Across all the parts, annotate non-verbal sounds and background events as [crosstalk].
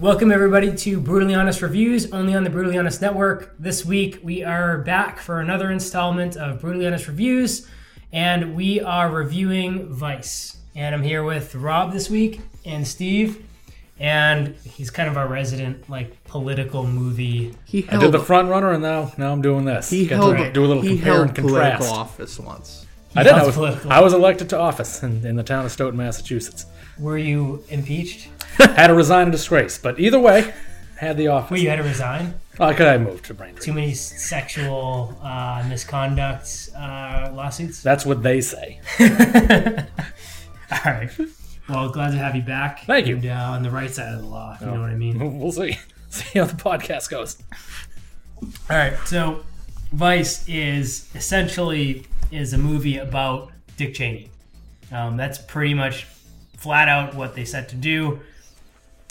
Welcome, everybody, to Brutally Honest Reviews, only on the Brutally Honest Network. This week, we are back for another installment of Brutally Honest Reviews, and we are reviewing Vice. And I'm here with Rob this week and Steve, and he's kind of our resident, like, political movie. He I did the front runner, and now now I'm doing this. he Get held, to do a little he compare held and contrast. political office once. I did. I was, political. I was elected to office in, in the town of Stoughton, Massachusetts. Were you impeached? [laughs] had to resign in disgrace, but either way, had the office. Well, you had to resign. Oh, could I moved to Braintree? Too many sexual uh, misconduct uh, lawsuits. That's what they say. [laughs] All right. Well, glad to have you back. Thank you. And, uh, on the right side of the law, if you know what I mean. [laughs] We'll see. See how the podcast goes. All right. So, Vice is essentially is a movie about Dick Cheney. Um, that's pretty much flat out what they set to do.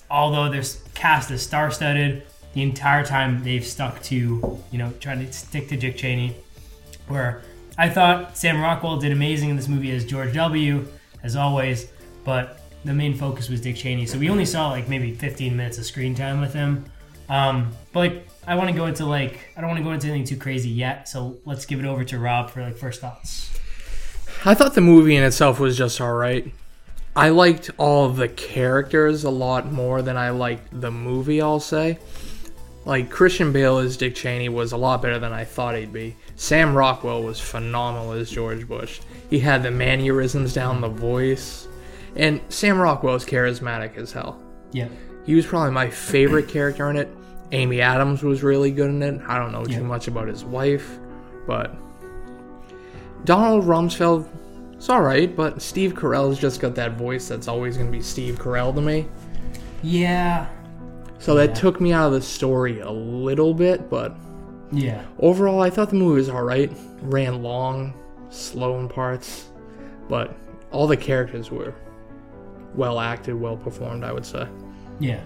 Although this cast is star-studded, the entire time they've stuck to you know trying to stick to Dick Cheney. Where I thought Sam Rockwell did amazing in this movie as George W. as always, but the main focus was Dick Cheney. So we only saw like maybe 15 minutes of screen time with him. Um, but like I want to go into like I don't want to go into anything too crazy yet. So let's give it over to Rob for like first thoughts. I thought the movie in itself was just alright. I liked all the characters a lot more than I liked the movie, I'll say. Like, Christian Bale as Dick Cheney was a lot better than I thought he'd be. Sam Rockwell was phenomenal as George Bush. He had the mannerisms down, the voice. And Sam Rockwell Rockwell's charismatic as hell. Yeah. He was probably my favorite character in it. Amy Adams was really good in it. I don't know Yeah. too much about his wife, but Donald Rumsfeld, it's all right. But Steve Carell's just got that voice that's always gonna be Steve Carell to me. Yeah. So that took me out of the story a little bit, but Yeah. overall, I thought the movie was all right. Ran long, slow in parts, but all the characters were well acted, well performed. I would say. Yeah.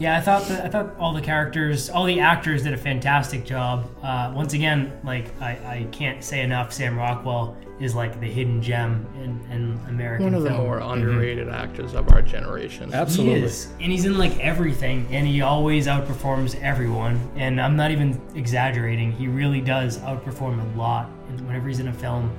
Yeah, I thought that I thought all the characters, all the actors did a fantastic job. Uh, once again, like I, I can't say enough, Sam Rockwell is like the hidden gem in, in American One of the more underrated actors of our generation. Absolutely. He is, and he's in like everything, and he always outperforms everyone. And I'm not even exaggerating; he really does outperform a lot. And whenever he's in a film,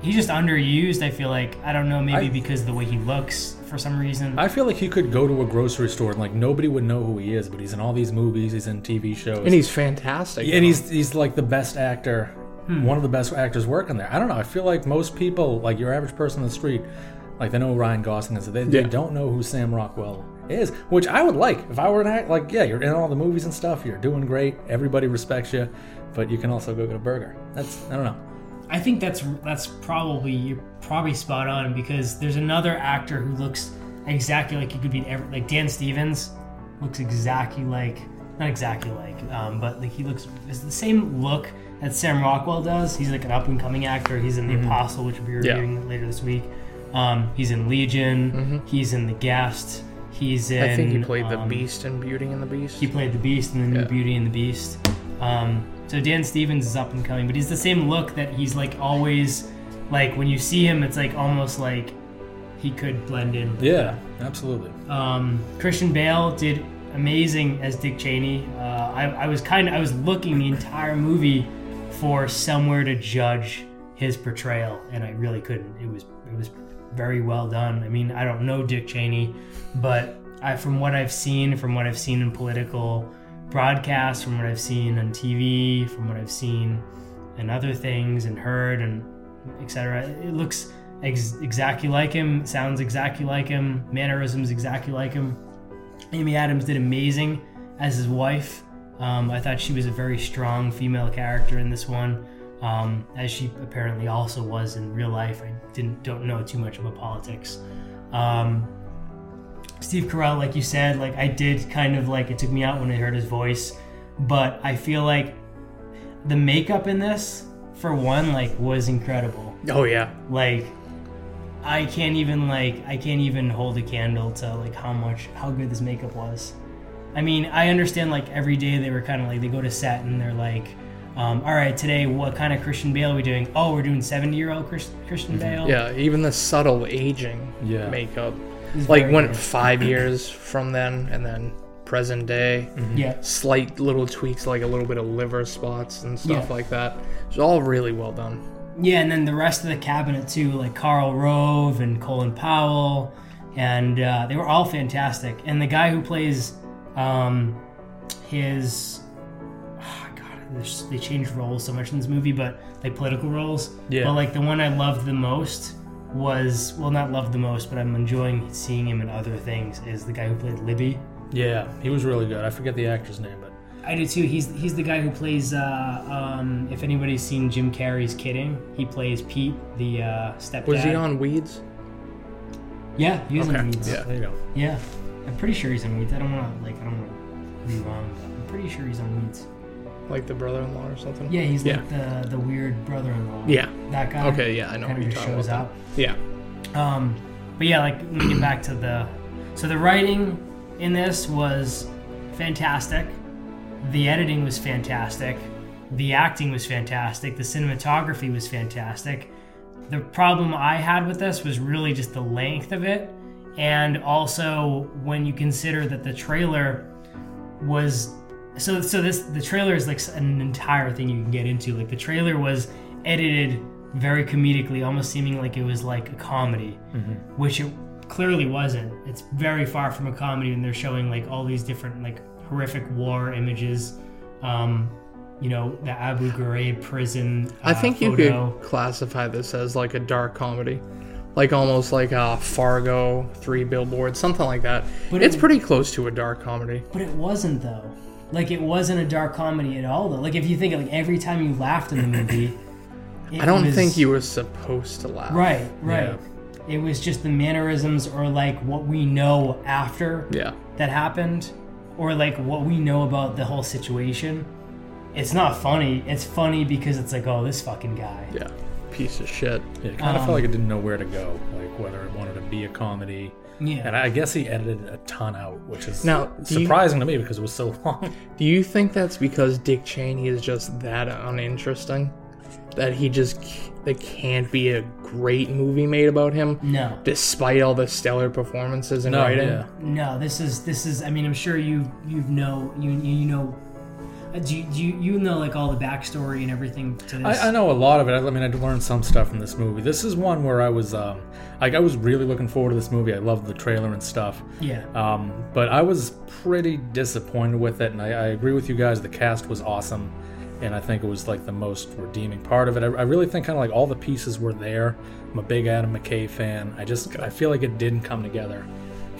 he's just underused. I feel like I don't know, maybe I- because of the way he looks for some reason. I feel like he could go to a grocery store and like nobody would know who he is, but he's in all these movies, he's in TV shows, And he's fantastic. and he's he's like the best actor, Hmm. one of the best actors working there. I don't know. I feel like most people, like your average person on the street, like they know Ryan Gosling is. They, they Yeah. don't know who Sam Rockwell is, which I would like if I were an act. Like, yeah, you're in all the movies and stuff. You're doing great. Everybody respects you, but you can also go get a burger. That's I don't know. I think that's that's probably you're probably spot on because there's another actor who looks exactly like he could be every, like Dan Stevens looks exactly like not exactly like um, but like he looks it's the same look that Sam Rockwell does. He's like an up and coming actor. He's in The Apostle, which we'll be Yeah. reviewing later this week. Um, he's in Legion. He's in The Guest. He's in. I think he played the um, Beast in Beauty and the Beast. he played the Beast in the new Beauty and the Beast. Um, so Dan Stevens is up and coming, but he's the same look that he's like always like when you see him, it's like almost like he could blend in. Yeah, absolutely. Um, Christian Bale did amazing as Dick Cheney. Uh, I, I was kind of I was looking the entire movie for somewhere to judge his portrayal, and I really couldn't. It was it was very well done. I mean, I don't know Dick Cheney, but I, from what I've seen, from what I've seen in political broadcasts, from what I've seen on TV, from what I've seen and other things and heard and etc. It looks ex- exactly like him, sounds exactly like him, mannerisms exactly like him. Amy Adams did amazing as his wife. Um, I thought she was a very strong female character in this one, um, as she apparently also was in real life. I didn't don't know too much about politics. Um, Steve Carell, like you said, like I did kind of like it took me out when I heard his voice, but I feel like the makeup in this, for one, like was incredible. oh yeah, Like I can't even like I can't even hold a candle to like how much how good this makeup was. I mean, I understand like every day they were kind of like they go to set and they're like, um, all right, today what kind of Christian Bale are we doing? Oh, we're doing seventy year old Chris, Christian Bale. yeah. Even the subtle aging Yeah. makeup. He's like went good. five [clears throat] years from then, and then present day. Yeah. Slight little tweaks, like a little bit of liver spots and stuff Yeah. like that. It's all really well done. Yeah, and then the rest of the cabinet too, like Karl Rove and Colin Powell, and uh, they were all fantastic. And the guy who plays um, his, oh God, they changed roles so much in this movie, but like political roles. Yeah. But like the one I loved the most was well, not loved the most, but I'm enjoying seeing him in other things. Is the guy who played Libby. Yeah, he was really good. I forget the actor's name, but I do too. He's he's the guy who plays. Uh, um, if anybody's seen Jim Carrey's Kidding, he plays Pete, the uh, stepdad. Was he on Weeds? Yeah, he was Okay, in Weeds. yeah. there you go. Yeah, I'm pretty sure he's on Weeds. I don't want to like I don't want to be wrong, but I'm pretty sure he's on Weeds. Like the brother-in-law or something? Yeah, he's Yeah. like the the weird brother-in-law. Yeah. that guy. Okay, yeah, I know Kind what of you're just talking shows about. up. Yeah. Um, but yeah, like when we get back to the, so the writing in this was fantastic. The editing was fantastic. The acting was fantastic. The cinematography was fantastic. The problem I had with this was really just the length of it, and also when you consider that the trailer was so so this the trailer is like an entire thing you can get into like the trailer was edited very comedically almost seeming like it was like a comedy which it clearly wasn't it's very far from a comedy and they're showing like all these different like horrific war images um you know the abu ghraib prison I uh, think you photo. could classify this as like a dark comedy. Like almost like a Fargo, Three Billboards, something like that. But it's it- pretty close to a dark comedy. But it wasn't though. Like it wasn't a dark comedy at all though. Like if you think like every time you laughed in the movie, I don't was- think you were supposed to laugh. Right, right. It was just the mannerisms or like what we know after Yeah. that happened, or like what we know about the whole situation. It's not funny. It's funny because it's like, oh, this fucking guy. Yeah. Piece of shit. Yeah, it kind of Um, felt like it didn't know where to go, like whether it wanted to be a comedy. Yeah. And I guess he edited a ton out, which is Now, do you- surprising to me because it was so [laughs] long. Do you think that's because Dick Cheney is just that uninteresting? That he just c- there can't be a great movie made about him, no, despite all the stellar performances and No, writing. yeah. no. This is this is. I mean, I'm sure you you know you you know. Uh, Do you, do you, you know like all the backstory and everything to this? I, I know a lot of it. I, I mean, I learned some stuff from this movie. This is one where I was, um, like, I was really looking forward to this movie. I loved the trailer and stuff. Yeah. Um, but I was pretty disappointed with it, and I, I agree with you guys. The cast was awesome, and I think it was like the most redeeming part of it. I, I really think kind of like all the pieces were there. I'm a big Adam McKay fan. I just I feel like it didn't come together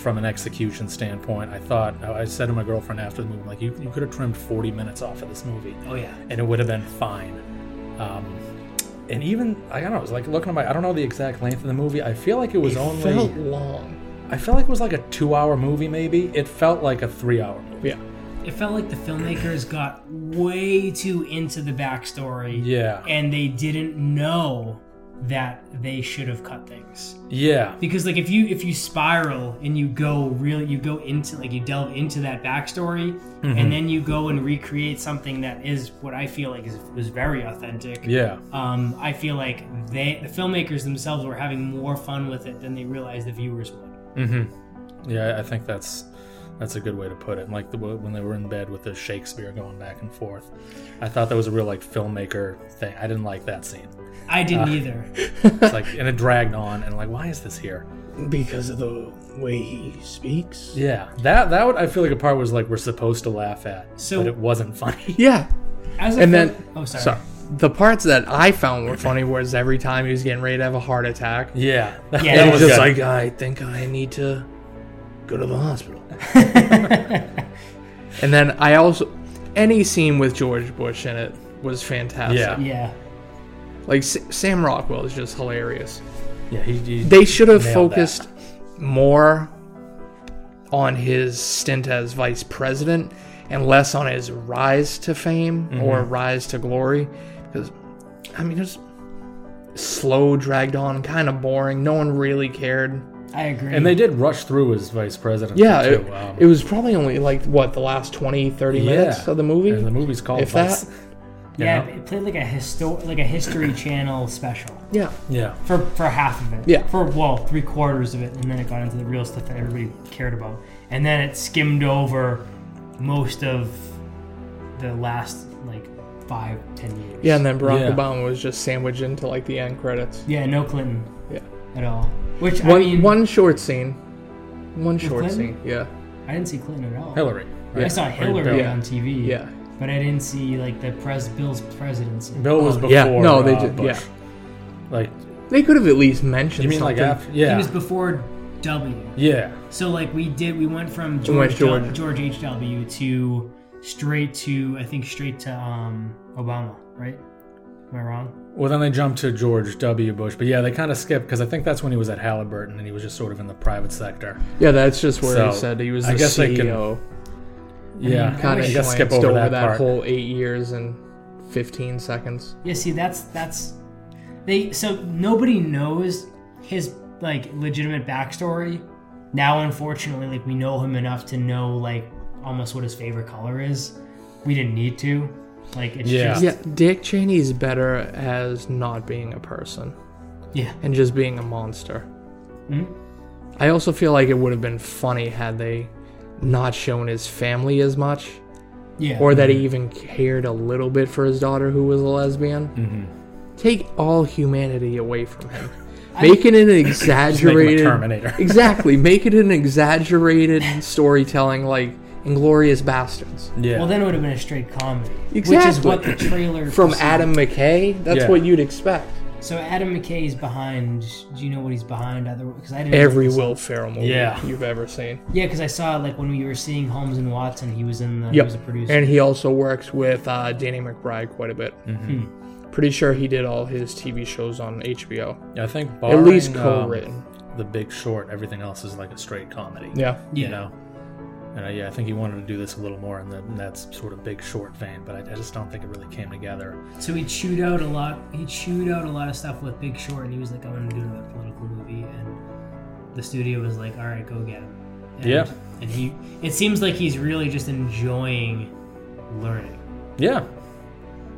from an execution standpoint. I thought I said to my girlfriend after the movie, like you, you could have trimmed 40 minutes off of this movie Oh yeah. and it would have been fine. Um, and even I don't know, it was like looking at my I don't know the exact length of the movie. I feel like it was It only felt long. I felt like it was like a two hour movie maybe. It felt like a three hour movie. Yeah. It felt like the filmmakers got way too into the backstory. Yeah. And they didn't know that they should have cut things. Yeah. Because like if you if you spiral and you go really you go into like you delve into that backstory Mm-hmm. and then you go and recreate something that is what I feel like is was very authentic. Yeah. Um, I feel like they the filmmakers themselves were having more fun with it than they realized the viewers would. Mm-hmm. Yeah, I think that's that's a good way to put it. Like the, when they were in bed with the Shakespeare going back and forth, I thought that was a real like filmmaker thing. I didn't like that scene. I didn't uh, either. [laughs] It's like and it dragged on and like why is this here? Because of the way he speaks. Yeah, that that would I feel like a part was like we're supposed to laugh at, So- but it wasn't funny. [laughs] Yeah. As And film- then oh sorry. So the parts that I found were funny was every time he was getting ready to have a heart attack. Yeah, [laughs] Yeah, that it was was just good. like, I think I need to go to the hospital. and then I also, any scene with George Bush in it was fantastic. Yeah. Yeah. Like S- Sam Rockwell is just hilarious. yeah. He, he They should have Nailed that. focused more on his stint as vice president and less on his rise to fame or Mm-hmm. rise to glory. Because, I mean, it was slow, dragged on, kind of boring. No one really cared. I agree. and they did rush through as vice president. Yeah, too. it, Um, it was probably only like, what, the last 20, 30 minutes yeah. of the movie? And the movie's called If Vice. that- you Yeah, know? it played like a histo- like a History [clears throat] Channel special Yeah. Yeah. for for half of it. Yeah. For well, three quarters of it, and then it got into the real stuff that everybody cared about, and then it skimmed over most of the last like five, ten years. Yeah, and then Barack Yeah. Obama was just sandwiched into like the end credits. Yeah, no Clinton Yeah. at all. Which One I mean, one short scene. One short Clinton? scene. Yeah. I didn't see Clinton at all. Hillary. I saw Hillary Yeah. on TV. Yeah. But I didn't see like the pres Bill's presidency. Bill was Oh, before. yeah. No, they uh, did- Bush. yeah. Like, They could have at least mentioned you mean like after? Yeah. He was before W. yeah. So like we did, we went from George George. George H W to straight to I think straight to um Obama, right? Am I wrong? Well, then they jumped to George W. Bush, but yeah, they kind of skipped because I think that's when he was at Halliburton and he was just sort of in the private sector. Yeah, that's just where So, he said he was I the guess they can- CEO. Yeah, mean, Kind of I wish- skip over over that, that, part. whole eight years and fifteen seconds. Yeah. See, that's that's they. So nobody knows his like legitimate backstory. Now, unfortunately, like we know him enough to know like almost what his favorite color is. We didn't need to. Like it's Yeah. just Yeah, Dick Cheney is better as not being a person yeah. and just being a monster. Mhm. I also feel like it would have been funny had they not shown his family as much, Yeah. or that he even cared a little bit for his daughter who was a lesbian. Mm-hmm. Take all humanity away from him. Make it an [coughs] exaggerated. Terminator. [laughs] exactly. Make it an exaggerated storytelling like Inglourious Basterds. Yeah. Well, then it would have been a straight comedy, which is what the trailer From. Adam McKay, that's Yeah. what you'd expect. So Adam McKay is behind. Do you know what he's behind? Other because I didn't. Every look this Will. Ferrell movie Yeah. you've ever seen. Yeah, because I saw like when we were seeing Holmes and Watson, he was in the. He Yep. was a producer. And he also works with uh, Danny McBride quite a bit. Mhm. Pretty sure he did all his TV shows on HBO. Yeah, I think At least um, co-written. the Big Short, everything else is like a straight comedy. yeah. yeah. You know. And uh, yeah, I think he wanted to do this a little more in, the, in that sort of Big Short vein, but I, I just don't think it really came together. So he chewed out a lot. He chewed out a lot of stuff with Big Short, and he was like, "I'm going to do another political movie," and the studio was like, "All right, go get him." And, Yeah. And he. It seems like he's really just enjoying learning. Yeah.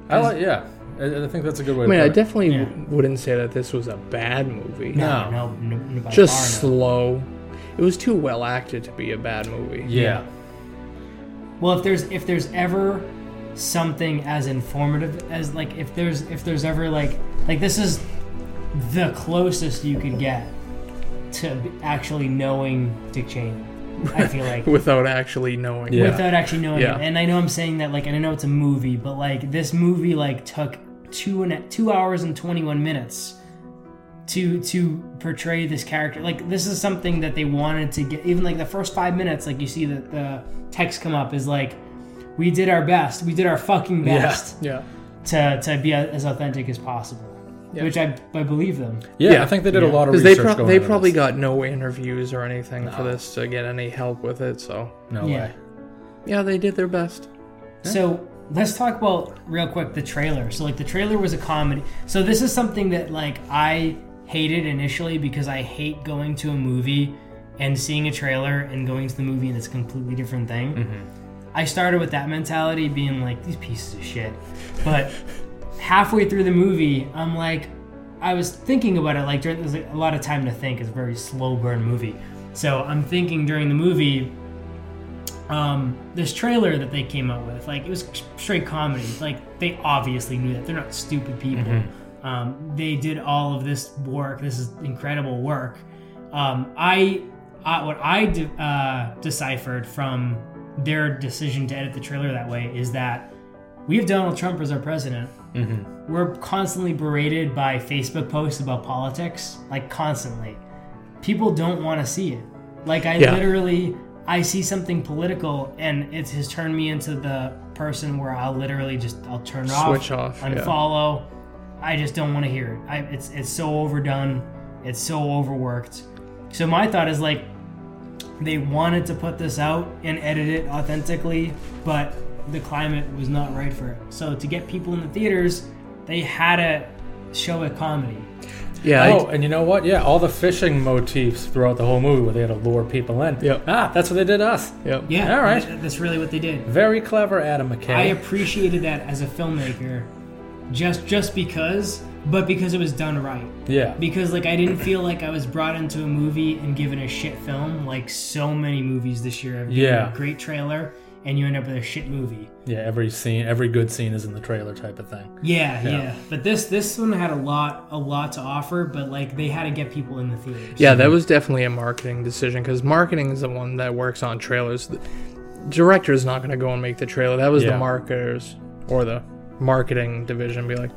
I like. Yeah. I, I think that's a good way. I mean, to I put it. definitely Yeah. wouldn't say that this was a bad movie. No. no, no, no by Just far, no. slow. It was too well acted to be a bad movie. Yeah. Well, if there's if there's ever something as informative as like if there's if there's ever like like this is the closest you could get to actually knowing Dick Cheney. I feel [laughs] like Without actually knowing. Yeah. without actually knowing Yeah. him. And I know I'm saying that like and I know it's a movie, but like this movie like took two and a, two hours and 21 minutes to to portray this character. Like this is something that they wanted to get. Even like the first five minutes, like you see the the text come up is like, "We did our best. We did our fucking best Yeah. to to be a- as authentic as possible." Yeah. Which I I believe them. Yeah, Yeah. I think they did a lot of research. they, pro- going they probably this. got no interviews or anything for this to get any help with it. So, no Yeah. way. yeah, they did their best. So let's talk about real quick the trailer. So like the trailer was a comedy. So this is something that like I hated initially because I hate going to a movie and seeing a trailer and going to the movie and it's a completely different thing. I started with that mentality, being like these pieces of shit. But halfway through the movie, I'm like, I was thinking about it. Like during, there's like a lot of time to think. It's a very slow burn movie. So I'm thinking during the movie, um, this trailer that they came out with, like it was straight comedy. Like they obviously knew that they're not stupid people. Um, they did all of this work. This is incredible work. Um, I, I what I de- uh, deciphered from their decision to edit the trailer that way is that we have Donald Trump as our president. We're constantly berated by Facebook posts about politics, like constantly. People don't want to see it. Like I Yeah. literally, I see something political, and it has turned me into the person where I'll literally just I'll turn it off, Switch off, yeah. unfollow. I just don't want to hear it. I, it's it's so overdone. It's so overworked. So my thought is like, they wanted to put this out and edit it authentically, but the climate was not right for it. So to get people in the theaters, they had to show a comedy. Yeah. I- oh, and you know what? Yeah, all the fishing motifs throughout the whole movie where they had to lure people in. Yep. Ah, that's what they did to us. yep. Yeah, All right. That's really what they did. Very clever, Adam McKay. I appreciated that as a filmmaker, just just because, but because it was done right. yeah. Because like I didn't feel like I was brought into a movie and given a shit film, like so many movies this year have Yeah. a great trailer and you end up with a shit movie. Yeah, every scene, every good scene is in the trailer type of thing. Yeah, Yeah. yeah, But this this one had a lot a lot to offer, but like they had to get people in the theaters. Yeah, that was definitely a marketing decision because marketing is the one that works on trailers. The director is not going to go and make the trailer. That was Yeah. the marketers or the marketing division be like,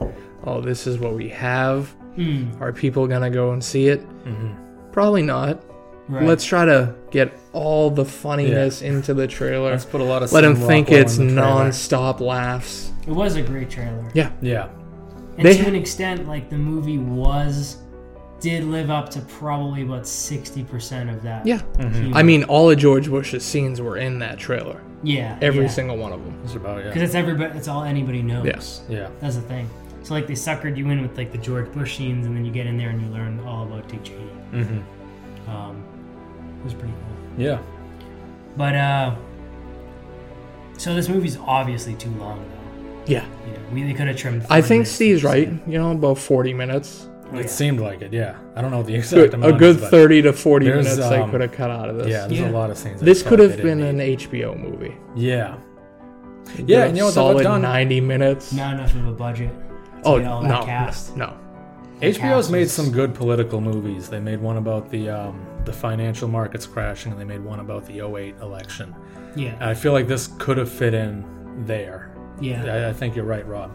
"Oh, this is what we have. Mm, Are people going to go and see it?" Mm-hmm. Probably not. right. Let's try to get all the funniness into the trailer. Let's put a lot of. Let them think it's the non-stop laughs. it was a great trailer. Yeah, Yeah. And They to an extent, like the movie was did live up to probably about sixty percent of that. yeah. Mm-hmm. I mean, all of George Bush's scenes were in that trailer. Yeah. Every yeah. single one of them. It's about Because it's everybody. It's all anybody knows. Yes. Yeah. That's the thing. So like they suckered you in with like the George Bush scenes, and then you get in there and you learn all about Dick Cheney. Mm-hmm. Um, it was pretty cool. Yeah. But uh, so this movie's obviously too long though. Yeah. You know, we they could have trimmed. I think minutes Steve's right. You know, about 40 minutes. It yeah. seemed like it. Yeah. I don't know the exact Good, amount. a good but 30 to 40 There's, minutes they um, could have cut out of this. Yeah, there's Yeah. a lot of scenes. This could have been an need. HBO movie. Yeah. Get Yeah, a and you know what, solid done- 90 minutes. Not enough of a budget. To oh, get all no, cast. no. HBO's made some good political movies. They made one about the um, the financial markets crashing, and they made one about the 08 election. Yeah. I feel like this could have fit in there. Yeah. I, I think you're right, Rob.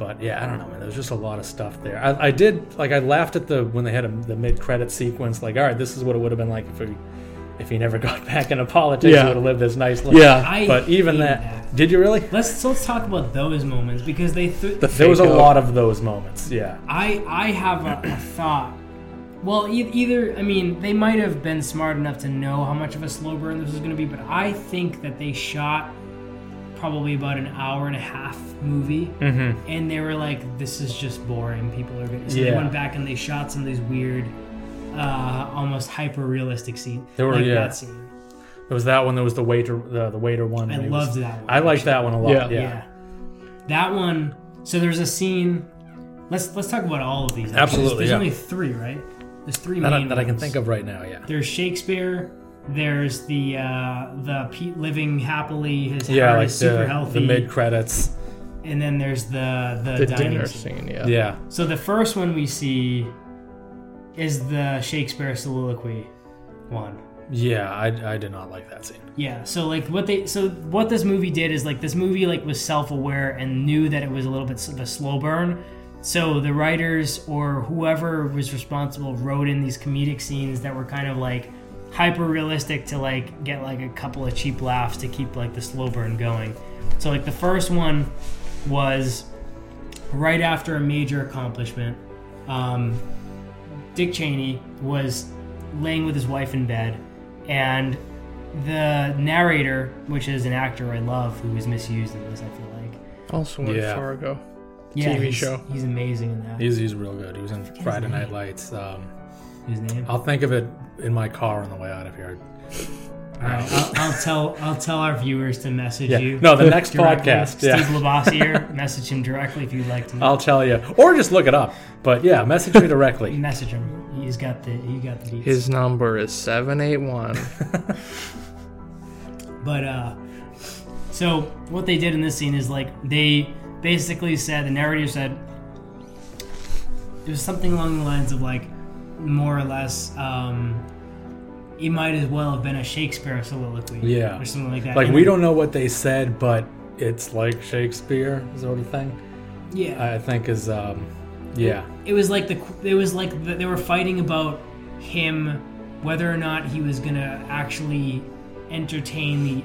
But yeah, I don't know, man. There's just a lot of stuff there. I, I did like I laughed at the when they had a, the mid credit sequence. Like, all right, this is what it would have been like if we if he never [laughs] got back into politics. Yeah. He would have lived this nice life. Yeah. I but even that, that. did you really? Let's let's talk about those moments because they th- The There was a out. lot of those moments. Yeah. I I have a, a thought. Well, e- either I mean they might have been smart enough to know how much of a slow burn this was going to be, but I think that they shot probably about an hour and a half movie, Mm-hmm. and they were like, "This is just boring. People are going." to... So they went back and they shot some of these weird, uh, almost hyper realistic scenes. There were- like yeah. that scene. There was that one. There was the waiter, the, the waiter one. I loved was- that one. I liked that one a lot. Yeah. Yeah. yeah. That one. So there's a scene. Let's let's talk about all of these. actually. Absolutely, There's, yeah. only three, right? There's three That, I, main that I can think of right now. Yeah. There's Shakespeare. There's the uh, the Pete living happily. His Yeah, heart like is super the, healthy. the mid credits. and then there's the the, The dining dinner scene. scene, yeah. Yeah. So the first one we see is the Shakespeare soliloquy one. Yeah. I, I did not like that scene. Yeah, so like what they so what this movie did is like this movie like was self-aware and knew that it was a little bit of a slow burn. So the writers or whoever was responsible wrote in these comedic scenes that were kind of like hyper realistic to like get like a couple of cheap laughs to keep like the slow burn going. So like the first one was right after a major accomplishment. Um, Dick Cheney was laying with his wife in bed, and the narrator, which is an actor I love who was misused in this, I feel like. Also in Yeah. Fargo. Yeah, TV he's, show. He's amazing in that. He's, he's real good. He was in Friday. Night Lights. Um, His name. I'll think of it in my car on the way out of here. All right, I'll, I'll tell I'll tell our viewers to message Yeah. you. No, the [laughs] next directly. podcast. Steve Yeah. Labossiere, [laughs] message him directly if you'd like to. I'll tell you, or just look it up. But yeah, message me directly. [laughs] message him. He's got the he got the deets. His number is 781. But uh so what they did in this scene is like they basically said the narrator said it was something along the lines of like more or less um it might as well have been a Shakespeare soliloquy. Yeah. Or something like that. Like And we don't know what they said, but it's like Shakespeare sort of thing. Yeah. I think is um, yeah, it was like the it was like the, they were fighting about him whether or not he was gonna actually entertain the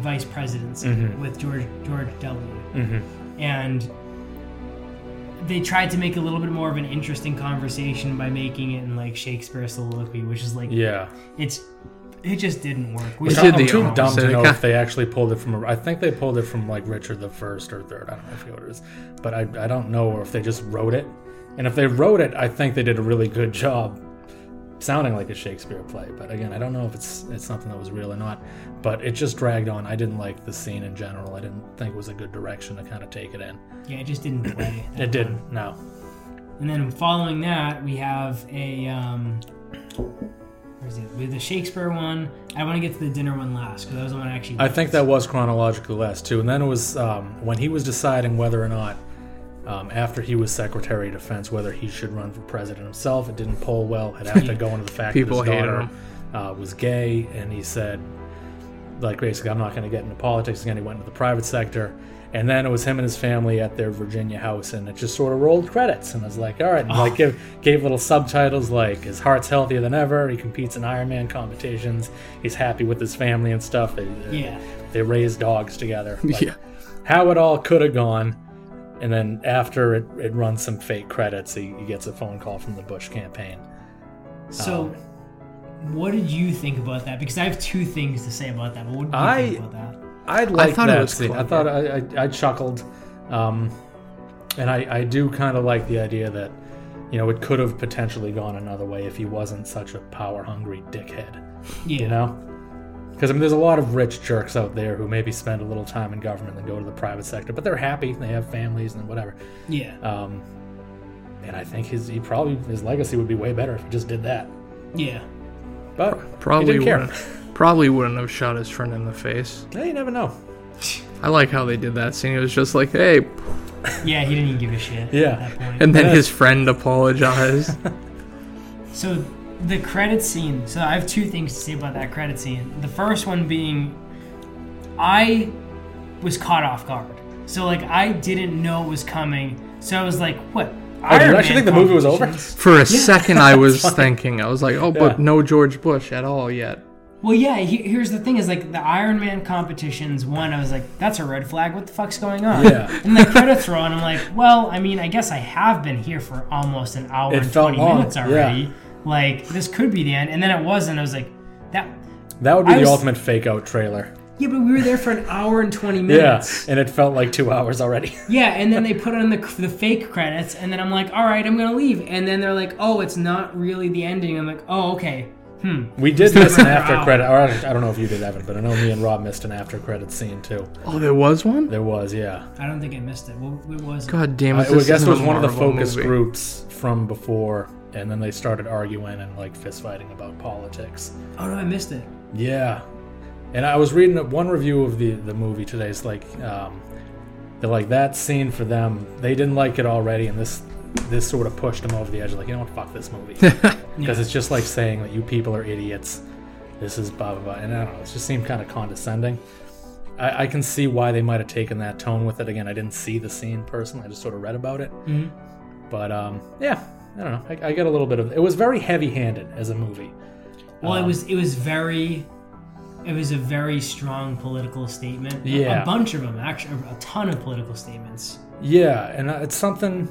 vice presidency Mhm. with George George W. Mhm. and they tried to make a little bit more of an interesting conversation by making it in like Shakespeare soliloquy, which is like yeah, it's it just didn't work. We They saw did I'm the too dumb to know if [laughs] they actually pulled it from. A, I think they pulled it from like Richard the First or Third. I don't know, I forget what it is, but I, I don't know or if they just wrote it. And if they wrote it, I think they did a really good job, sounding like a Shakespeare play. But again, I don't know if it's it's something that was real or not. But it just dragged on. I didn't like the scene in general. I didn't think it was a good direction to kind of take it in. yeah, it just didn't play. [clears throat] It didn't. No. And then following that, we have a um, where's it? We have the Shakespeare one. I want to get to the dinner one last because that was the one I actually. I think that was chronologically last too, and then it was um, when he was deciding whether or not, um, after he was Secretary of Defense, whether he should run for president himself. It didn't poll well. It had to go into the fact People that his daughter uh, was gay, and he said, like basically, I'm not going to get into politics again. He went into the private sector. And then it was him and his family at their Virginia house, and it just sort of rolled credits. And I was like, all right, and like give, gave little subtitles like his heart's healthier than ever. He competes in Ironman competitions. He's happy with his family and stuff. They, Yeah. they raise dogs together. [laughs] Like, Yeah. How it all could have gone. And then after it, it runs some fake credits, he, he gets a phone call from the Bush campaign. So, what did you think about that? Because I have two things to say about that. But what did you I- think about that? I liked thought it that was scene. I thought I, I, I chuckled, um, and I, I do kind of like the idea that you know it could have potentially gone another way if he wasn't such a power hungry dickhead. Yeah. You know, because I mean, there's a lot of rich jerks out there who maybe spend a little time in government and go to the private sector, but they're happy. They have families and whatever. Yeah. Um, and I think his he probably his legacy would be way better if he just did that. Yeah. But Probably he didn't wouldn't. Probably wouldn't have shot his friend in the face. Yeah, you never know. I like how they did that scene. It was just like, hey, Yeah. He didn't even give a shit. Yeah. At that point. and then Yeah. his friend apologized. [laughs] So the credit scene. So I have two things to say about that credit scene. The first one being, I was caught off guard. So like I didn't know it was coming. So I was like, what? Oh, did you actually think the movie was over? For a second, I [laughs] was thinking, I was like, oh, but Yeah. no George Bush at all yet. Well, yeah. He, here's the thing: is like the Iron Man competitions. One, I was like, "That's a red flag. What the fuck's going on?" Yeah. [laughs] And the credits roll, and I'm like, "Well, I mean, I guess I have been here for almost an hour It and 20 long, minutes yeah. Already. Like this could be the end." And then it wasn't. I was like, "That." That would be I the was- ultimate fake out trailer. Yeah, but we were there for an hour and 20 minutes. Yeah, minutes. and it felt like two hours already. [laughs] Yeah, and then they put on the, the fake credits, and then I'm like, all right, I'm gonna leave. And then they're like, oh, it's not really the ending. I'm like, oh, okay. Hmm. We did miss an [laughs] after Wow. credit. Or I don't- I don't know if you did, Evan, but I know me and Rob missed an after credit scene too. Oh, there was one? There was, yeah. I don't think I missed it. What, what was it? God damn I, it. I this guess it was one of the focus movie. groups from before, and then they started arguing and like fist fighting about politics. Oh no, I missed it. Yeah, and I was reading one review of the the movie today. It's like um, they're like that scene for them. They didn't like it already, and this this sort of pushed them over the edge. Like you know what, fuck this movie, [laughs] because it's just like saying that you people are idiots. This is blah blah blah, and I don't know. It just seemed kind of condescending. I, I can see why they might have taken that tone with it. Again, I didn't see the scene personally. I just sort of read about it. Mhm. But um, yeah, I don't know. I, I get a little bit of. It was very heavy-handed as a movie. Well, it Um, was it was very, it was a very strong political statement. A- Yeah. a bunch of them, actually, a ton of political statements. Yeah, and uh, it's something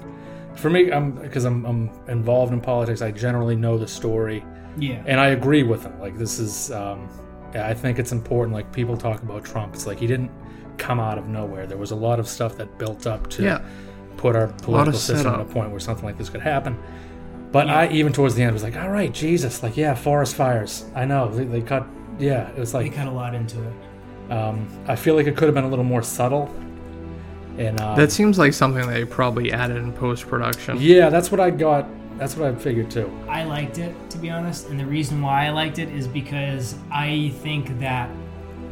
for me. I'm because I'm, I'm involved in politics. I generally know the story, Yeah. and I agree with them. Like this is, um, I think it's important. Like people talk about Trump. It's like he didn't come out of nowhere. There was a lot of stuff that built up to Yeah. Put our political system at a point where something like this could happen. But Yeah. I even towards the end was like, all right, Jesus, like yeah, forest fires. I know they, they cut. Yeah, it was They like cut a lot into it. um, I feel like it could have been a little more subtle. And uh, That seems like something they probably added in post production. Yeah, that's what I got. That's what I figured too. I liked it, to be honest. And the reason why I liked it is because I think that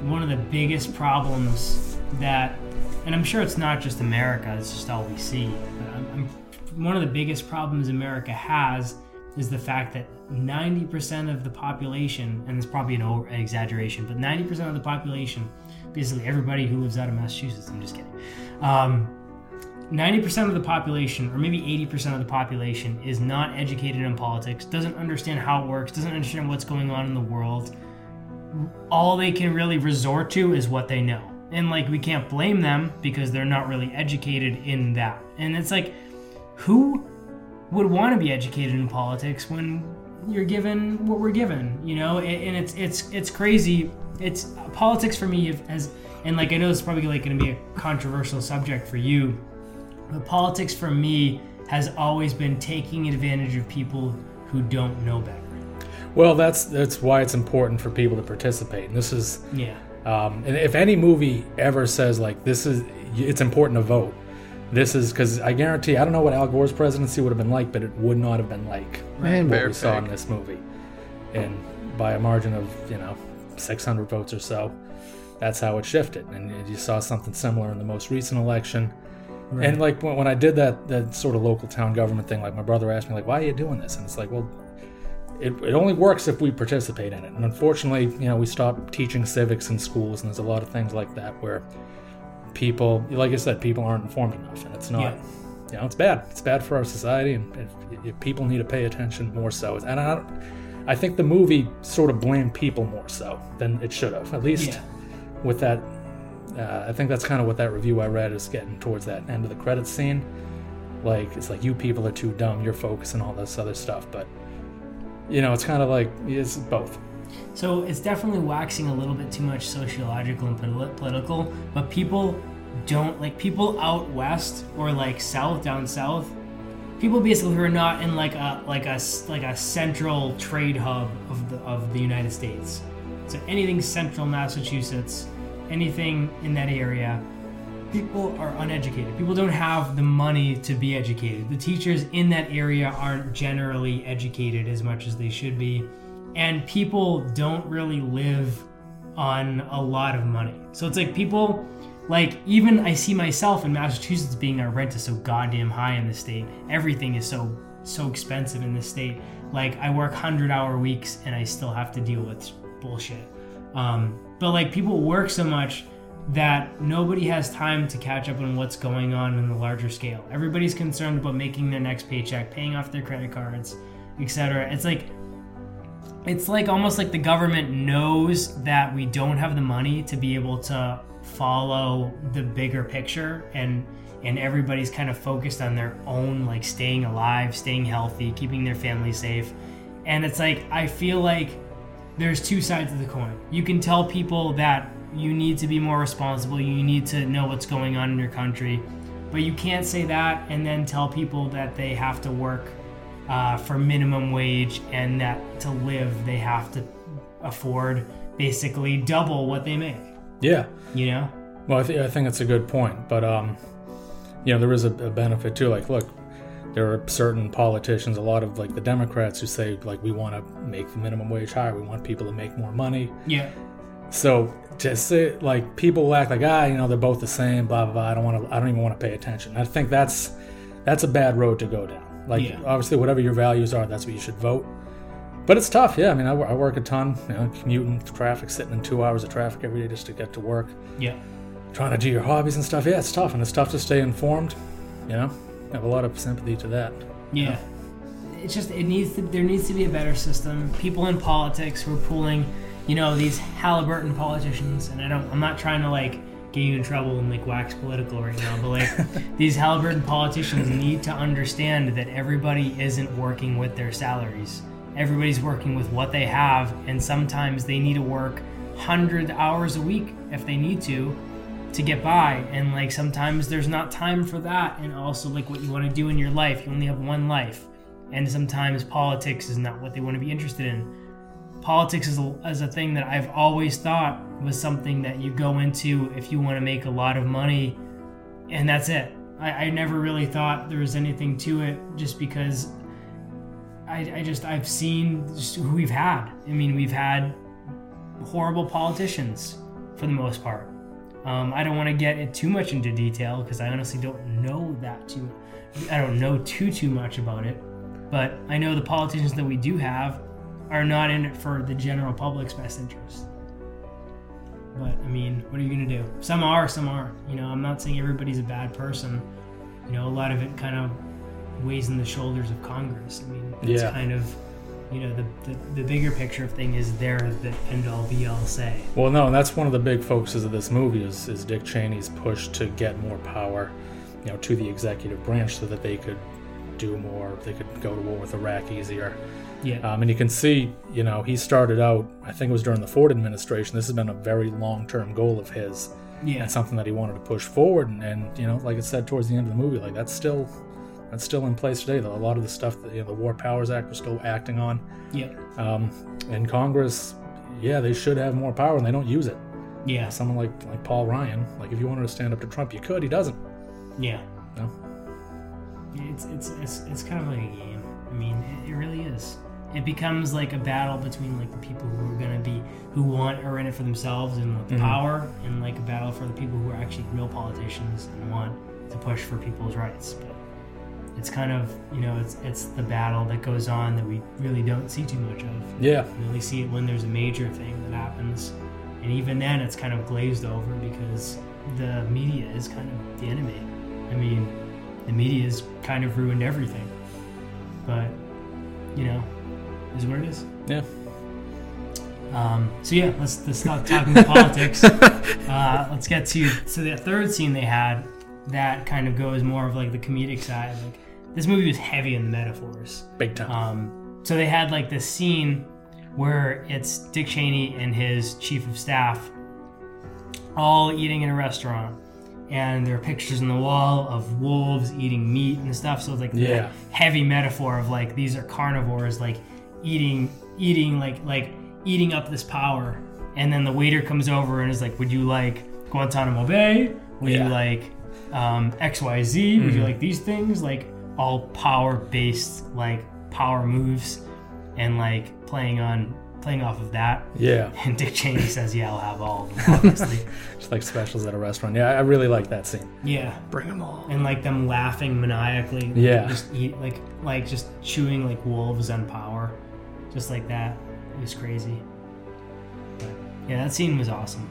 one of the biggest problems that, and I'm sure it's not just America, it's just all we see, but I'm, I'm, one of the biggest problems America has is the fact that 90% of the population, and it's probably an over, an exaggeration, but 90% of the population, basically everybody who lives out of Massachusetts, I'm just kidding. Um, 90% of the population, or maybe 80% of the population, is not educated in politics, doesn't understand how it works, doesn't understand what's going on in the world. All they can really resort to is what they know. And like, we can't blame them because they're not really educated in that. And it's like, who would want to be educated in politics when you're given what we're given, you know, and, it's it's it's crazy. It's politics for me has, and like I know it's probably like going to be a controversial subject for you, but politics for me has always been taking advantage of people who don't know better. Well, that's that's why it's important for people to participate. And this is, Yeah. Um, and if any movie ever says like this is, it's important to vote. This is because I guarantee I don't know what Al Gore's presidency would have been like, but it would not have been like Man, what we saw in this movie, and by a margin of you know 600 votes or so. That's how it shifted, and you saw something similar in the most recent election. And like when, when I did that that sort of local town government thing, like my brother asked me like, "Why are you doing this?" And it's like, well, it, it only works if we participate in it. And unfortunately, you know, we stopped teaching civics in schools, and there's a lot of things like that where people, like I said, people aren't informed enough, and it's not. Yeah. You know, it's bad. It's bad for our society, and if, if people need to pay attention more so. And I, don't- I think the movie sort of blamed people more so than it should have. At least Yeah. with that, uh, I think that's kind of what that review I read is getting towards that end of the credits scene. Like it's like you people are too dumb. You're focusing on all this other stuff, but you know, it's kind of like it's both. So it's definitely waxing a little bit too much sociological and political, but people don't like people out west or like south down south. People basically who are not in like a like a like a central trade hub of the of the United States. So anything central Massachusetts, anything in that area, people are uneducated. People don't have the money to be educated. The teachers in that area aren't generally educated as much as they should be. And people don't really live on a lot of money. So it's like people, like, even I see myself in Massachusetts being our rent is so goddamn high in the state. Everything is so, so expensive in this state. Like, I work 100 hour weeks and I still have to deal with bullshit. Um, but like, people work so much that nobody has time to catch up on what's going on in the larger scale. Everybody's concerned about making their next paycheck, paying off their credit cards, etc. It's like it's like almost like the government knows that we don't have the money to be able to follow the bigger picture and and everybody's kind of focused on their own like staying alive, staying healthy, keeping their family safe. And it's like I feel like there's two sides of the coin. You can tell people that you need to be more responsible, you need to know what's going on in your country, but you can't say that and then tell people that they have to work uh, for minimum wage and that to live they have to afford basically double what they make. Yeah. You know? Well, I, th- I think that's a good point, but um, you know, there is a, a benefit too. Like, look, there are certain politicians, a lot of like the Democrats, who say like we want to make the minimum wage higher, we want people to make more money. Yeah. So just say like people act like ah, you know, they're both the same, blah blah. blah. I don't want to. I don't even want to pay attention. I think that's that's a bad road to go down. Like Yeah. obviously, whatever your values are, that's what you should vote. But it's tough. Yeah, I mean, I, I work a ton. You know, commuting, traffic, sitting in two hours of traffic every day just to get to work Yeah. trying to do your hobbies and stuff. Yeah, it's tough, and it's tough to stay informed. You know, I have a lot of sympathy to that. Yeah. It's just it needs to there needs to be a better system. People in politics who are pulling, you know, these Halliburton politicians, and I don't I'm not trying to like get you in trouble and like wax political right now, but like [laughs] these Halliburton politicians need to understand that everybody isn't working with their salaries. Everybody's working with what they have, and sometimes they need to work hundred hours a week if they need to to get by and like sometimes there's not time for that and also like what you want to do in your life you only have one life and sometimes politics is not what they want to be interested in politics is a, is a thing that i've always thought was something that you go into if you want to make a lot of money and that's it i, I never really thought there was anything to it just because I, I just i've seen just who we've had i mean we've had horrible politicians for the most part um, I don't want to get it too much into detail because I honestly don't know that too. I don't know too too much about it, but I know the politicians that we do have are not in it for the general public's best interest. But I mean, what are you gonna do? Some are, some aren't. You know, I'm not saying everybody's a bad person. You know, a lot of it kind of weighs in the shoulders of Congress. I mean, it's Yeah. kind of, you know, the, the the bigger picture of thing is their the end all be all say. Well, no, and that's one of the big focuses of this movie is, is Dick Cheney's push to get more power, you know, to the executive branch so that they could do more, they could go to war with Iraq easier. Yeah. Um, and you can see, you know, he started out, I think it was during the Ford administration. This has been a very long term goal of his yeah. and something that he wanted to push forward. And, and, you know, like I said towards the end of the movie, like that's still. That's still in place today. Though a lot of the stuff that you know, the War Powers Act was still acting on, yeah. um, and Congress, yeah, they should have more power, and they don't use it. Yeah. Someone like like Paul Ryan, like if you wanted to stand up to Trump, you could. He doesn't. Yeah. No. It's it's it's it's kind of like a game. I mean, it, it really is. It becomes like a battle between like the people who are gonna be who want are in it for themselves and with Mhm. power, and like a battle for the people who are actually real politicians and want to push for people's rights. But it's kind of you know it's it's the battle that goes on that we really don't see too much of. Yeah. We only see it when there's a major thing that happens, and even then it's kind of glazed over because the media is kind of the enemy. I mean, the media has kind of ruined everything. But you know, is what it is. Yeah. Um, so yeah, let's let's stop talking politics. [laughs] Uh, let's get to so the third scene they had that kind of goes more of like the comedic side. Like this movie was heavy in the metaphors. Big time. Um, so they had like this scene where it's Dick Cheney and his chief of staff all eating in a restaurant, and there are pictures on the wall of wolves eating meat and stuff. So it's like Yeah. heavy metaphor of like these are carnivores, like eating, eating, like like eating up this power. And then the waiter comes over and is like, "Would you like Guantanamo Bay? Would Yeah. you like um, X Y Z? Would you Mhm. like these things? Like all power based, like power moves, and like playing on playing off of that." yeah. And Dick Cheney [laughs] says, "Yeah, I'll have all of them." Obviously, [laughs] Just like specials at a restaurant. Yeah, I really like that scene. yeah. Bring them all. and like them laughing maniacally. like, Yeah. Just eat like like just chewing like wolves on power, just like that. It was crazy. But, yeah, that scene was awesome.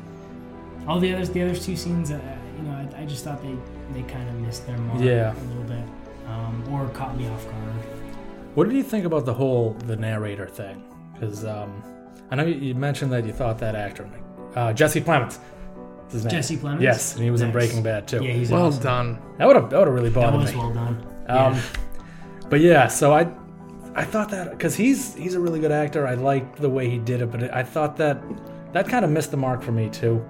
All the others, the other two scenes, uh, you know, I, I just thought they they kind of missed their mark Yeah. a little bit, um, or caught me off guard. What did you think about the whole the narrator thing? Because um, I know you, you mentioned that you thought that actor, uh, Jesse Plemons, is his name. Jesse Plemons? Yes, and he was in Breaking Bad too. Yeah, he's Well awesome. done. that would have that would have really bothered me. That bothered was me. well done. Um, yeah. but yeah, so I I thought that because he's he's a really good actor. I liked the way he did it, but it, I thought that that kind of missed the mark for me too.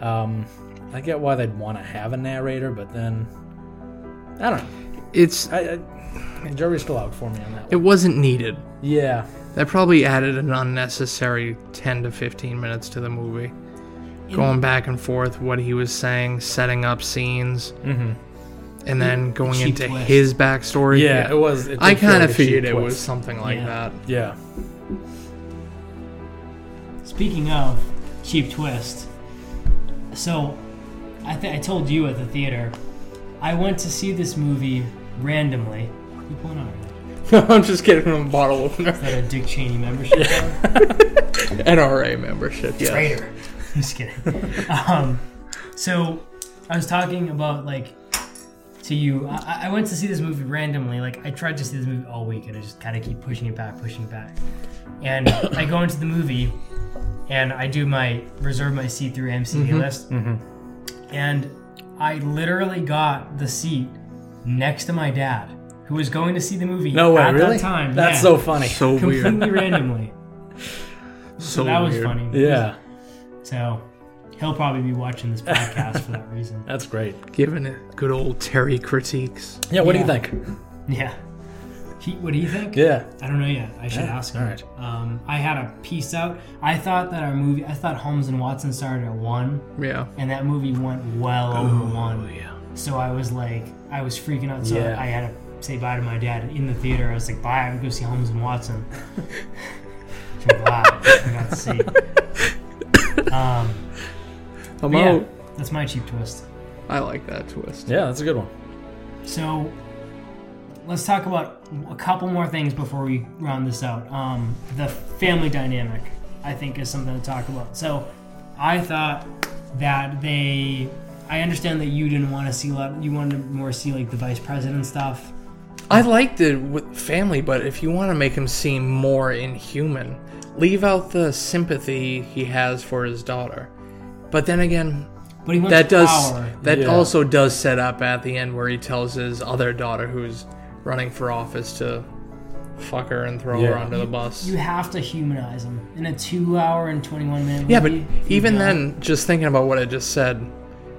Um, I get why they'd want to have a narrator, but then I don't know. It's I, I, jury's still out for me on that. it One. wasn't needed. Yeah, That probably added an unnecessary 10 to 15 minutes to the movie. Going back and forth, what he was saying, setting up scenes, mm-hmm. And then going cheap into twist. his backstory. yeah, it was. It I kind of a figured it twist. was something like Yeah. that. Yeah, Speaking of cheap twist, so I think I told you at the theater, I went to see this movie randomly. What are you pulling out? [laughs] I'm just getting a bottle opener. that a Dick Cheney membership [laughs] card? NRA membership, yeah. Traitor. [laughs] Just kidding. Um, so I was talking about like to you. I, I went to see this movie randomly. Like I tried to see this movie all week, and I just kind of keep pushing it back, pushing it back. And I go into the movie, and I do my reserve my seat through AMC A-List, Mhm. and I literally got the seat next to my dad, who was going to see the movie no way, at really. that time. That's Yeah. so funny. So completely weird. randomly. [laughs] So that was weird. funny. yeah, So he'll probably be watching this podcast for that [laughs] reason. that's great. Giving it good old Terry critiques. Yeah, what Yeah. do you think? Yeah. He, what do you think? Yeah, I don't know yet. I should Yeah, ask him. all right. Um, I had a piece out. I thought that our movie, I thought Holmes and Watson started at one, Yeah. and that movie went well over one. yeah. So I was like, I was freaking out. So Yeah. I had to say bye to my dad in the theater. I was like, bye. I'm gonna go see Holmes and Watson. [laughs] so I'm glad I got to see. [laughs] Um, I'm but yeah, out. that's my cheap twist. I like that twist. yeah, that's a good one. So let's talk about a couple more things before we round this out. Um, the family dynamic, I think, is something to talk about. So I thought that they. I understand that you didn't want to see a lot. You wanted to more see like the vice president stuff. I liked the with family, but if you want to make him seem more inhuman, leave out the sympathy he has for his daughter. But then again, But he wants that does power. that Yeah. also does set up at the end where he tells his other daughter who's running for office to fuck her and throw Yeah. her under the bus. You have to humanize him in a two-hour and twenty-one minute. Yeah, but movie, if even don't- then, just thinking about what I just said,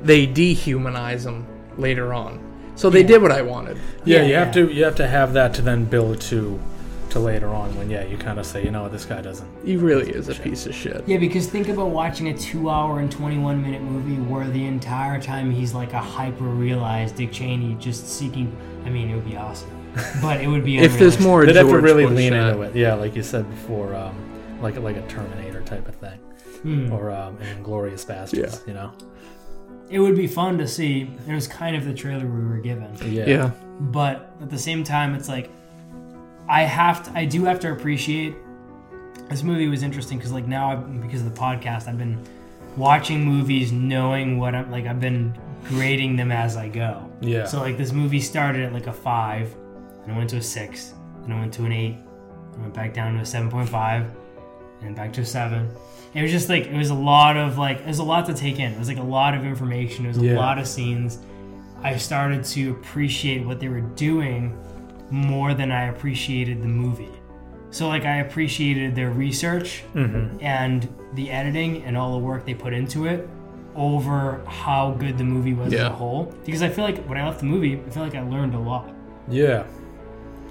they dehumanize him later on. So they Yeah. did what I wanted. Yeah, Yeah, you have to you have to have that to then build to to later on when yeah you kind of say you know what this guy doesn't. He really is a piece of shit. Yeah, because think about watching a two-hour and twenty-one minute movie where the entire time he's like a hyper-realized Dick Cheney just seeking. I mean, it would be awesome, but it would be. [laughs] If there's more They'd George have to really Bush, lean into it. Yeah, like you said before, um, like like a Terminator type of thing, Hmm. or um, an Inglourious Basterds. You know. it would be fun to see. It was kind of the trailer we were given. Yeah. Yeah. but at the same time it's like i have to i do have to appreciate this movie was interesting because like now I, because of the podcast i've been watching movies knowing what i'm like i've been grading them as i go. Yeah. so like this movie started at like a five and i went to a six and i went to an eight and went back down to a 7.5 and back to a seven. It was just like it was a lot of like it was a lot to take in. It was like a lot of information. It was a Yeah. lot of scenes. I started to appreciate what they were doing more than I appreciated the movie. So like I appreciated their research Mm-hmm. and the editing and all the work they put into it over how good the movie was as a whole. Because I feel like when I left the movie, I feel like I learned a lot. Yeah.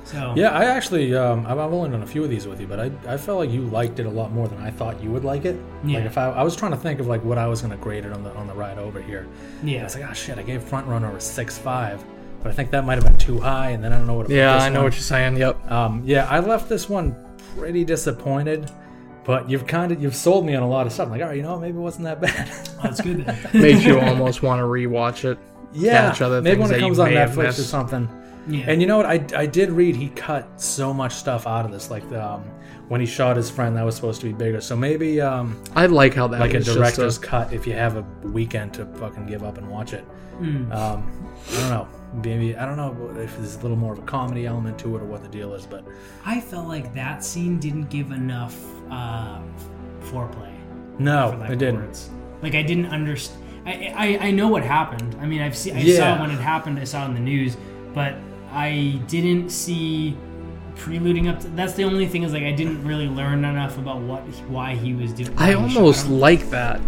So Yeah, I actually, um, I've only done a few of these with you, but I, I felt like you liked it a lot more than I thought you would like it. Yeah. Like if I, I was trying to think of like what I was gonna grade it on the on the ride over here. Yeah. I was like, oh shit, I gave Front Runner a six five, but I think that might have been too high, and then I don't know what. Yeah, this I know one- what you're saying. Yep. Um, yeah, I left this one pretty disappointed, but you've kind of you've sold me on a lot of stuff. I'm like, all right, you know, what, maybe it wasn't that bad. Oh, that's good then. [laughs] Makes you almost want to rewatch it. yeah, Catch other maybe when it that comes on Netflix or something. Yeah. And you know what? I, I did read he cut so much stuff out of this, like the, um, when he shot his friend, that was supposed to be bigger. So maybe um, I like how that like a was just director's cut if you have a weekend to fucking give up and watch it. Mm. Um, I don't know. Maybe I don't know if there's a little more of a comedy element to it or what the deal is, but I felt like that scene didn't give enough uh, foreplay. no, for it didn't. words. Like I didn't understand. I, I I know what happened. I mean, I've seen I Yeah. saw when it happened. I saw it in the news, but I didn't see preluding up. To, that's the only thing is like I didn't really learn enough about what why he was doing. I why he shot almost him. like that.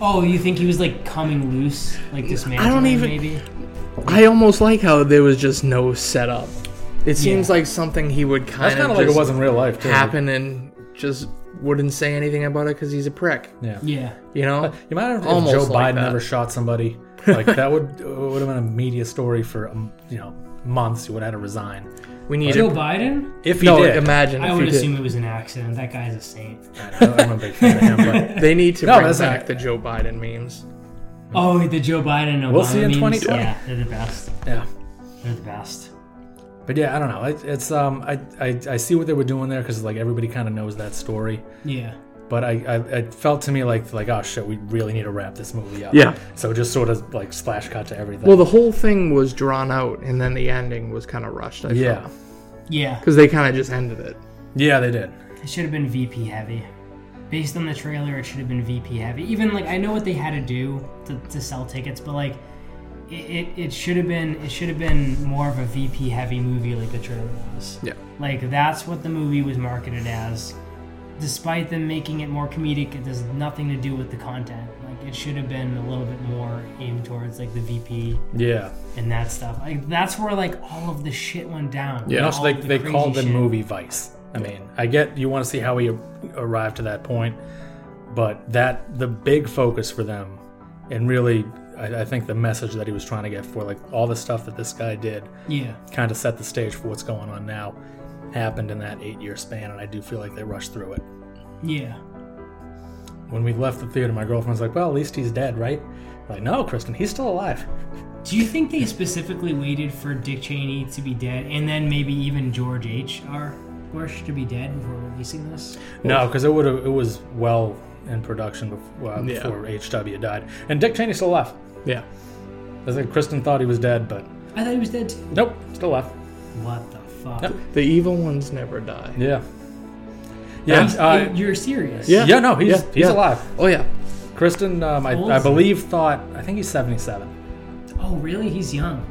Oh, you think he was like coming loose, like dismantling? I don't even- maybe. I almost like how there was just no setup. It seems Yeah. like something he would That's kind kind of of like it was in real life too. happen and just wouldn't say anything about it because he's a prick. Yeah. Yeah. You know? You might have if Almost Joe like Biden that. never shot somebody. Like that [laughs] would would have been a media story for um, you know months. He would have had to resign. We need Joe. Biden? If he No, did, imagine I if would he did. assume it was an accident. That guy's a saint. [laughs] I know, I'm a big fan of him, but [laughs] They need to No, bring back not- the Joe Biden memes. Oh, the Joe Biden. Obama We'll see in memes? 2020. Yeah, they're the best. yeah. They're the best. But yeah, I don't know. It, it's um, I, I I see what they were doing there because like everybody kind of knows that story. Yeah. But I, I it felt to me like like oh shit, we really need to wrap this movie up. Yeah. So just sort of like splash cut to everything. Well, the whole thing was drawn out, and then the ending was kind of rushed. I yeah, Yeah. Because they kind of just ended it. yeah, they did. It should have been VP heavy. Based on the trailer, it should have been VP heavy. Even like I know what they had to do to, to sell tickets, but like it, it, it should have been it should have been more of a VP heavy movie like the trailer was. Yeah. Like that's what the movie was marketed as. Despite them making it more comedic, it has nothing to do with the content. Like it should have been a little bit more aimed towards like the VP Yeah. and that stuff. Like that's where like all of the shit went down. Yeah. And Like, also, they, the they called the shit. movie Vice. I mean, I get you want to see how he arrived to that point, but that the big focus for them, and really, I, I think the message that he was trying to get for like all the stuff that this guy did, Yeah. kind of set the stage for what's going on now, happened in that eight year span, and I do feel like they rushed through it. Yeah. When we left the theater, my girlfriend was like, "Well, at least he's dead, right?" I'm like, no, Kristen, he's still alive. Do you think they specifically waited for Dick Cheney to be dead and then maybe even George H. R. Bush to be dead before releasing this? No, because it would have it was well in production before, uh, Yeah. before HW died, and Dick Cheney's still alive. Yeah. I think Kristen thought he was dead, but I thought he was dead too. nope, still alive. What the fuck? Yep. The evil ones never die. Yeah, yeah, He's- uh, you're serious? Yeah. yeah. No, he's Yeah, he's yeah. alive. Oh yeah. Kristen, um, I, I believe, thought I think he's seventy-seven. Oh, really? He's young.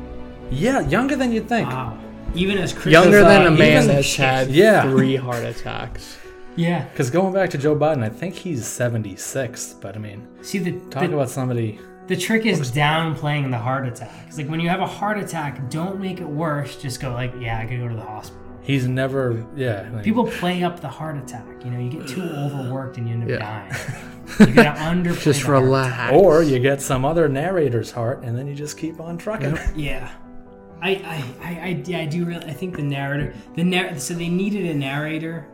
Yeah, younger than you'd think. Wow. even as Chris Younger than uh, a man even- that's [laughs] had [laughs] Yeah. three heart attacks. Yeah. Because going back to Joe Biden, I think he's 76. But I mean, See the talk the, about somebody. The trick is downplaying the heart attacks. Like when you have a heart attack, don't make it worse. Just go like, yeah, I could go to the hospital. He's never, yeah. like- People play up the heart attack. You know, you get too overworked and you end up Yeah. dying. [laughs] You gotta underplay. Just relax. Or you get some other narrator's heart, and then you just keep on trucking. Yeah. I, I, I, I, yeah, I do really. I think the narrator, the narr, so they needed a narrator,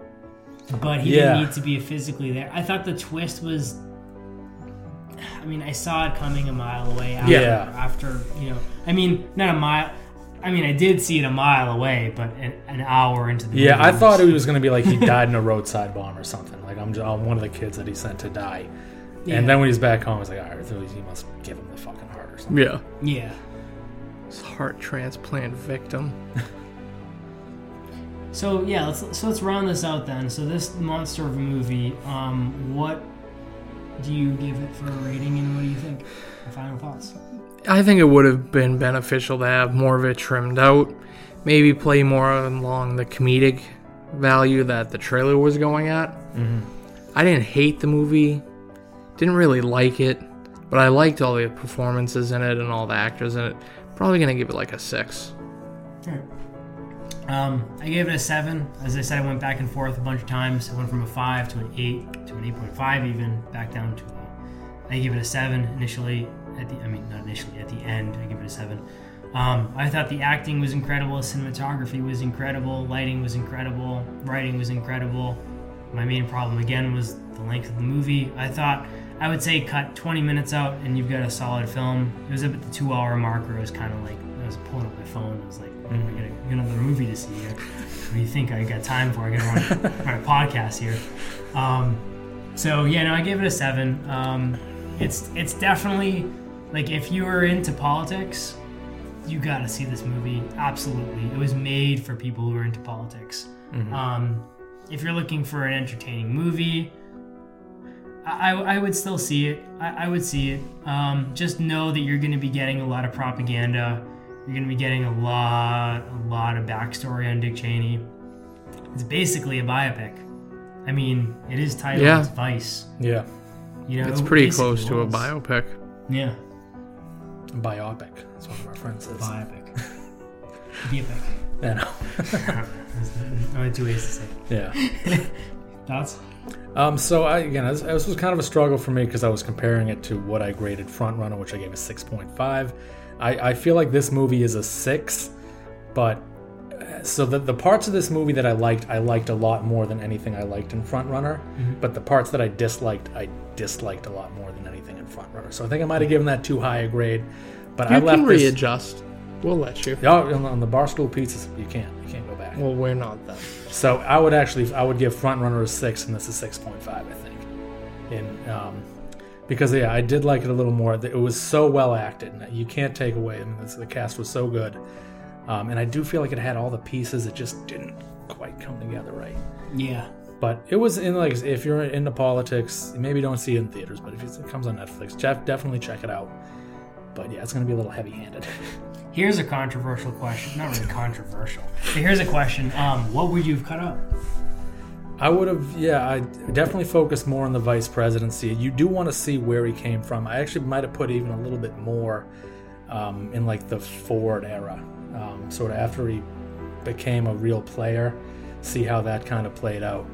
but he Yeah. didn't need to be physically there. I thought the twist was. I mean, I saw it coming a mile away. After, Yeah. After you know, I mean, not a mile. I mean, I did see it a mile away, but an, an hour into the Yeah, movie I thought it was going to be like he died in a roadside bomb or something. Like I'm, just, I'm one of the kids that he sent to die. Yeah. And then when he's back home, he's like, all right, so he must give him the fucking heart or something. Yeah. Yeah. This heart transplant victim. So yeah, let's so let's round this out then. So this monster of a movie, um, what do you give it for a rating, and what do you think? Your final thoughts. I think it would have been beneficial to have more of it trimmed out. Maybe play more along the comedic value that the trailer was going at. Mm-hmm. I didn't hate the movie, didn't really like it, but I liked all the performances in it and all the actors in it. Probably gonna give it like a six. Um, I gave it a seven. As I said, I went back and forth a bunch of times. I went from a five to an eight to an eight point five, even back down to. A, I gave it a seven initially. At the, I mean, not initially. At the end, I give it a seven. Um, I thought the acting was incredible, the cinematography was incredible, lighting was incredible, writing was incredible. My main problem again was the length of the movie. I thought I would say cut 20 minutes out and you've got a solid film. It was up at the two hour marker. It was kind of like I was pulling up my phone. I was like, I got, a, got another movie to see here. What do you think I got time for? I got to run, [laughs] run a podcast here. Um, so yeah, no, I gave it a seven. Um, it's it's definitely like if you were into politics, you got to see this movie. Absolutely, it was made for people who are into politics. Um, if you're looking for an entertaining movie, I, I I would still see it. I, I would see it. Um, just know that you're going to be getting a lot of propaganda. You're going to be getting a lot, a lot of backstory on Dick Cheney. It's basically a biopic. I mean, it is titled Yeah. Vice. Yeah, You know, It's pretty close to a biopic. Yeah, biopic. That's one of our friends says. biopic. [laughs] Biopic. Yeah, no. There's [laughs] only two ways to say yeah. [laughs] Thoughts? Um, so I, again, this, this was kind of a struggle for me because I was comparing it to what I graded Front Runner, which I gave a 6.5. I, I feel like this movie is a six, but uh, so the, the parts of this movie that I liked, I liked a lot more than anything I liked in Front Runner. But the parts that I disliked, I disliked a lot more than anything in Front Runner. So I think I might have given that too high a grade. But You I can left this. readjust. We'll let you. Yeah, on, on the barstool pizzas, you can't. You can't go back. Well, we're not then. So I would actually, I would give Front Runner a six, and this is six point five, I think. In um, because yeah, I did like it a little more. It was so well acted. You can't take away. I mean, the cast was so good, um, and I do feel like it had all the pieces. It just didn't quite come together right. Yeah. But it was in like if you're into politics, maybe don't see it in theaters. But if it comes on Netflix, Jeff, definitely check it out. But yeah, it's gonna be a little heavy-handed. [laughs] Here's a controversial question. Not really controversial. But here's a question. Um, what would you have cut out? I would have, yeah, I definitely focused more on the vice presidency. You do want to see where he came from. I actually might have put even a little bit more um, in like the Ford era, um, sort of after he became a real player, see how that kind of played out.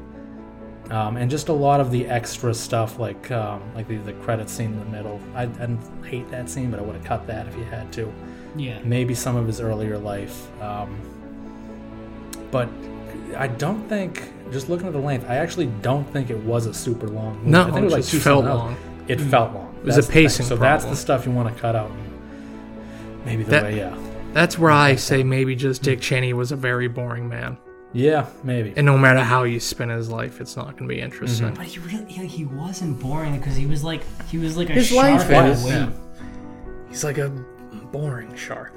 Um, and just a lot of the extra stuff, like um, like the, the credit scene in the middle. I, I hate that scene, but I would have cut that if you had to Yeah. maybe some of his earlier life. Um, but I don't think, just looking at the length, I actually don't think it was a super long movie. No, I think it it was like just two felt something else. long. It felt long. It was That's a pacing So that's the stuff you want to cut out. Maybe the That- way, yeah. That's where I say maybe just Dick Cheney was a very boring man. Yeah, maybe. And no matter how you spin his life, it's not going to be interesting. Mm-hmm. But he really he, he wasn't boring because he was like he was like a His shark life on a is. Yeah. He's like a boring shark,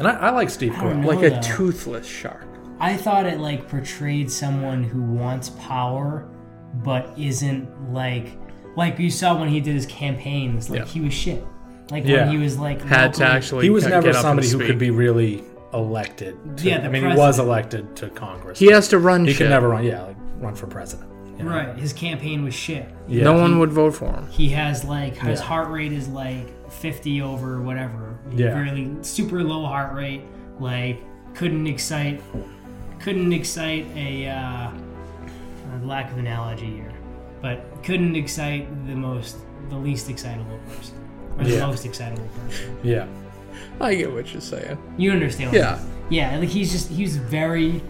And I, I like Steve I don't Carell. know. like a toothless shark. I thought it like portrayed someone who wants power but isn't like like you saw when he did his campaigns like Yeah. he was shit. Like Yeah. when he was like Had to actually He was get never up somebody who could be really elected. To, Yeah, the I mean, he was elected to Congress. He has to run He shit. can never run. Yeah, like run for president. you know? Right. His campaign was shit. Yeah. No one would vote for him. He has like his Yeah. heart rate is like 50 over whatever. Yeah. Really super low heart rate. Like couldn't excite couldn't excite a uh, uh, lack of analogy here, but couldn't excite the most the least excitable person or the Yeah. most excitable person. Yeah. I get what you're saying. You understand? What Yeah. I'm- yeah. Like he's just he's very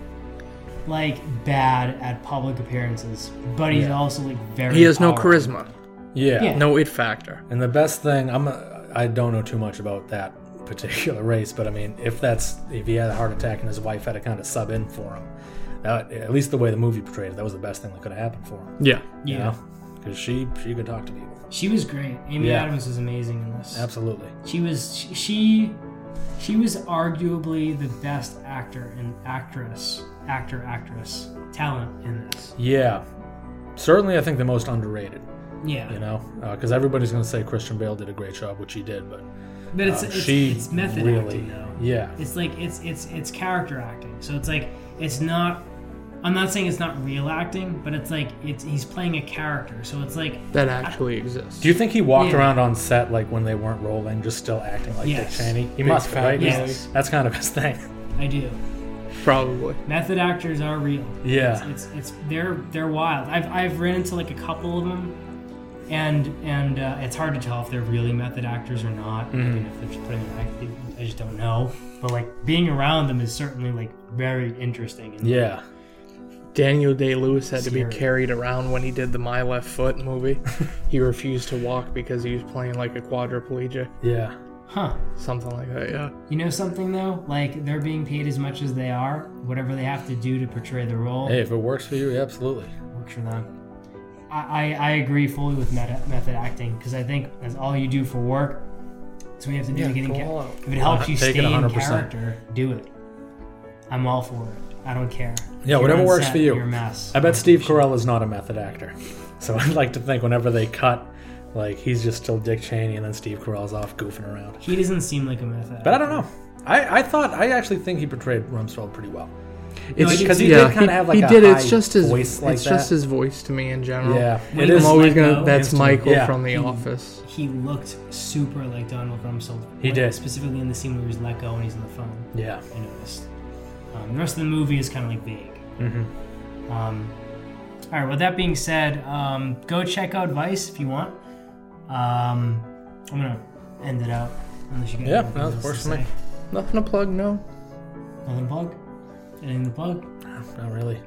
like bad at public appearances, but he's Yeah. also like very. He has no charisma, Yeah. Yeah. no it factor. And the best thing, I'm I don't know too much about that particular race, but I mean, if that's if he had a heart attack and his wife had to kind of sub in for him, that at least the way the movie portrayed it, that was the best thing that could have happened for him. Yeah. You Yeah. know, because she she could talk to people. She was great. Amy Yeah. Adams was amazing in this. Absolutely. She was she- she she was arguably the best actor and actress, actor actress talent in this. Yeah. Certainly, I think the most underrated. Yeah, You know, uh, because everybody's going to say Christian Bale did a great job, which he did, but but it's uh, it's, she it's method really, acting though. yeah, It's like it's it's it's character acting. So it's like it's not. I'm not saying it's not real acting, but it's like it's he's playing a character. So it's like That actually exists. Do you think he walked Yeah. around on set like when they weren't rolling, just still acting like Yes. Dick Cheney? He Big must, fat right? Yes. That's kind of his thing. I do. Probably. Method actors are real. Yeah. It's, it's it's they're they're wild. I've I've ran into like a couple of them, and and uh, it's hard to tell if they're really method actors or not. I mean, if they're just putting an act, I just don't know. But like being around them is certainly like very interesting. And, Yeah. Daniel Day Lewis had to be carried around when he did the My Left Foot movie. [laughs] he refused to walk because he was playing like a quadriplegic. Yeah. Huh. Something like that, yeah. You know something though? Like they're being paid as much as they are. Whatever they have to do to portray the role Hey, if it works for you, absolutely. works for them. I, I, I agree fully with meta, method acting because I think that's all you do for work. So we have to do Yeah, to get in ca- If it helps you stay in character, do it. I'm all for it. I don't care. Yeah, you're whatever works set, for you. You're a mess. I bet Steve Carell is not a method actor. [laughs] So I'd like to think whenever they cut, like he's just still Dick Cheney and then Steve Carell's off goofing around. He doesn't seem like a method. But I don't know. I, I thought I actually think he portrayed Rumsfeld pretty well. It's he- Because he yeah, did kind of have like he a did. high It's just his voice like It's that. just his voice to me in general. yeah, When it he is. was I'm always let gonna. go, That's. Michael Yeah. from The He- Office. He looked super like Donald Rumsfeld. He Like, did. Specifically in the scene where he was let go and he's on the phone. yeah. I noticed. Um, the rest of the movie is kind of like vague. hmm Um, all right. With that being said, um, go check out Vice if you want. Um, I'm gonna end it out unless you guys. Yeah, have no, anything that else works to for me. Nothing to plug. No. Nothing to plug. Anything to plug. Not really.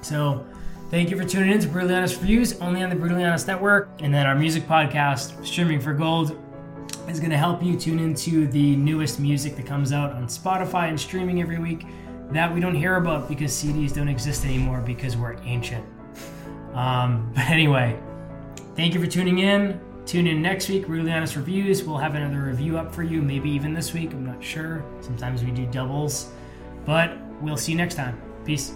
So, thank you for tuning in to Brutally Honest Reviews, only on the Brutally Honest Network. And then our music podcast, Streaming for Gold, is going to help you tune into the newest music that comes out on Spotify and streaming every week that we don't hear about because CDs don't exist anymore because we're ancient. Um, [laughs] but anyway, thank you for tuning in. Tune in next week, Brutally Honest Reviews. We'll have another review up for you, maybe even this week. I'm not sure. Sometimes we do doubles. But we'll see you next time. Peace.